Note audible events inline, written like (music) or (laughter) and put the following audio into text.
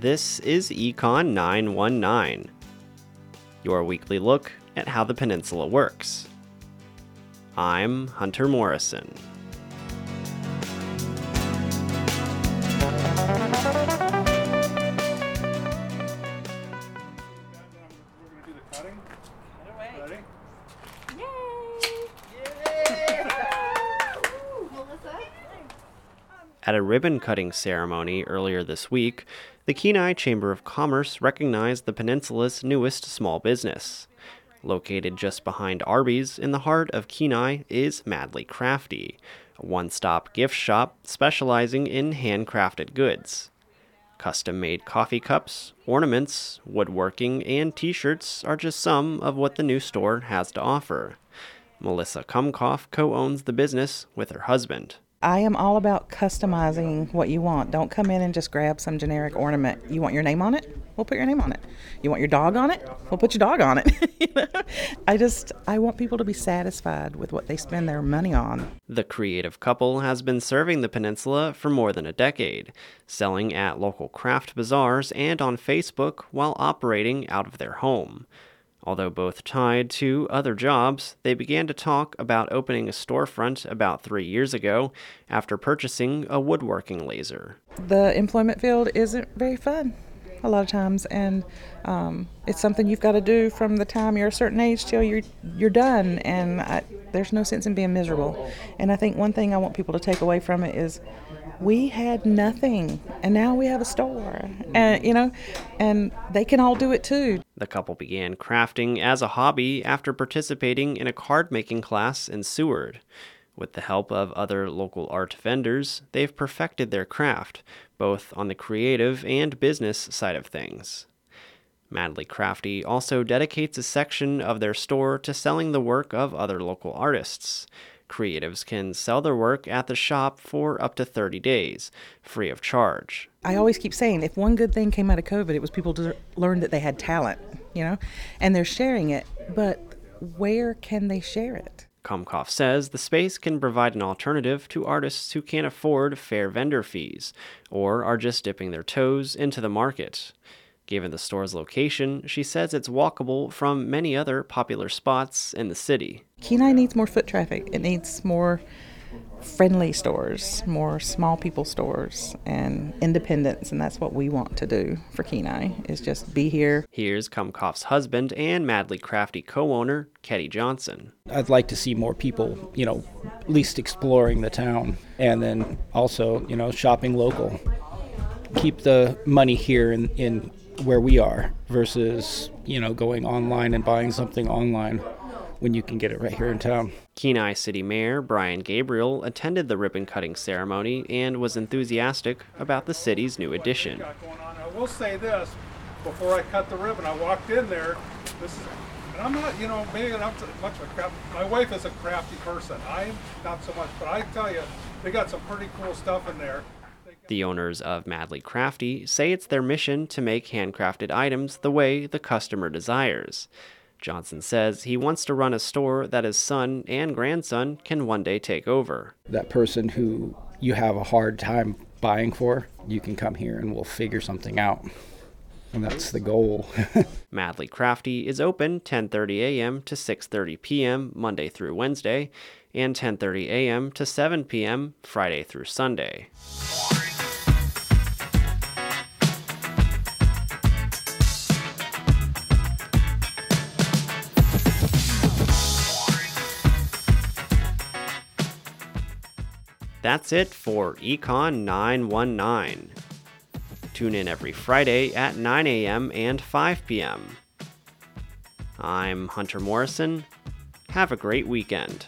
This is Econ 919, your weekly look at how the peninsula works. I'm Hunter Morrison. At a ribbon cutting ceremony earlier this week, the Kenai Chamber of Commerce recognized the peninsula's newest small business. Located just behind Arby's in the heart of Kenai is Madly Krafty, a one stop gift shop specializing in handcrafted goods. Custom made coffee cups, ornaments, woodworking, and t shirts are just some of what the new store has to offer. Melissa Kumkoff co owns the business with her husband. I am all about customizing what you want. Don't come in and just grab some generic ornament. You want your name on it? We'll put your name on it. You want your dog on it? We'll put your dog on it. (laughs) I just I want people to be satisfied with what they spend their money on. The creative couple has been serving the peninsula for more than a decade, selling at local craft bazaars and on Facebook while operating out of their home. Although both tied to other jobs, they began to talk about opening a storefront about three years ago after purchasing a woodworking laser. The employment field isn't very fun a lot of times, and um, it's something you've got to do from the time you're a certain age till you're you're done. And I, there's no sense in being miserable. And I think one thing I want people to take away from it is we had nothing and now we have a store and you know and they can all do it too The couple began crafting as a hobby after participating in a card making class in Seward. With the help of other local art vendors, they've perfected their craft, both on the creative and business side of things. Madly Krafty also dedicates a section of their store to selling the work of other local artists. Creatives can sell their work at the shop for up to 30 days, free of charge. i always keep saying if one good thing came out of covid it was people to learn that they had talent you know and they're sharing it but where can they share it Kumkoff says the space can provide an alternative to artists who can't afford fair vendor fees or are just dipping their toes into the market. Given the store's location, she says it's walkable from many other popular spots in the city. Kenai needs more foot traffic. It needs more friendly stores, more small people stores, and independence. And that's what we want to do for Kenai is just be here. Here's Kumkoff's husband and Madly Krafty co-owner, Ketty Johnson. I'd like to see more people, you know, at least exploring the town and then also, you know, shopping local. Keep the money here in, in where we are versus, you know, going online and buying something online when you can get it right here in town. Kenai City Mayor Brian Gabriel attended the ribbon cutting ceremony and was enthusiastic about the city's new addition. Got going on. I will say this: before I cut the ribbon, I walked in there. This is, and I'm not, you know, maybe not so much of a craft. My wife is a crafty person. I'm not so much, but I tell you, they got some pretty cool stuff in there. The owners of Madly Krafty say it's their mission to make handcrafted items the way the customer desires. Johnson says he wants to run a store that his son and grandson can one day take over. That person who you have a hard time buying for, you can come here and we'll figure something out. And that's the goal. (laughs) Madly Krafty is open 10:30 a.m. to 6:30 p.m. Monday through Wednesday and 10:30 a.m. to 7 p.m. Friday through Sunday. That's it for Econ 919. Tune in every Friday at 9 a.m. and 5 p.m. I'm Hunter Morrison. Have a great weekend.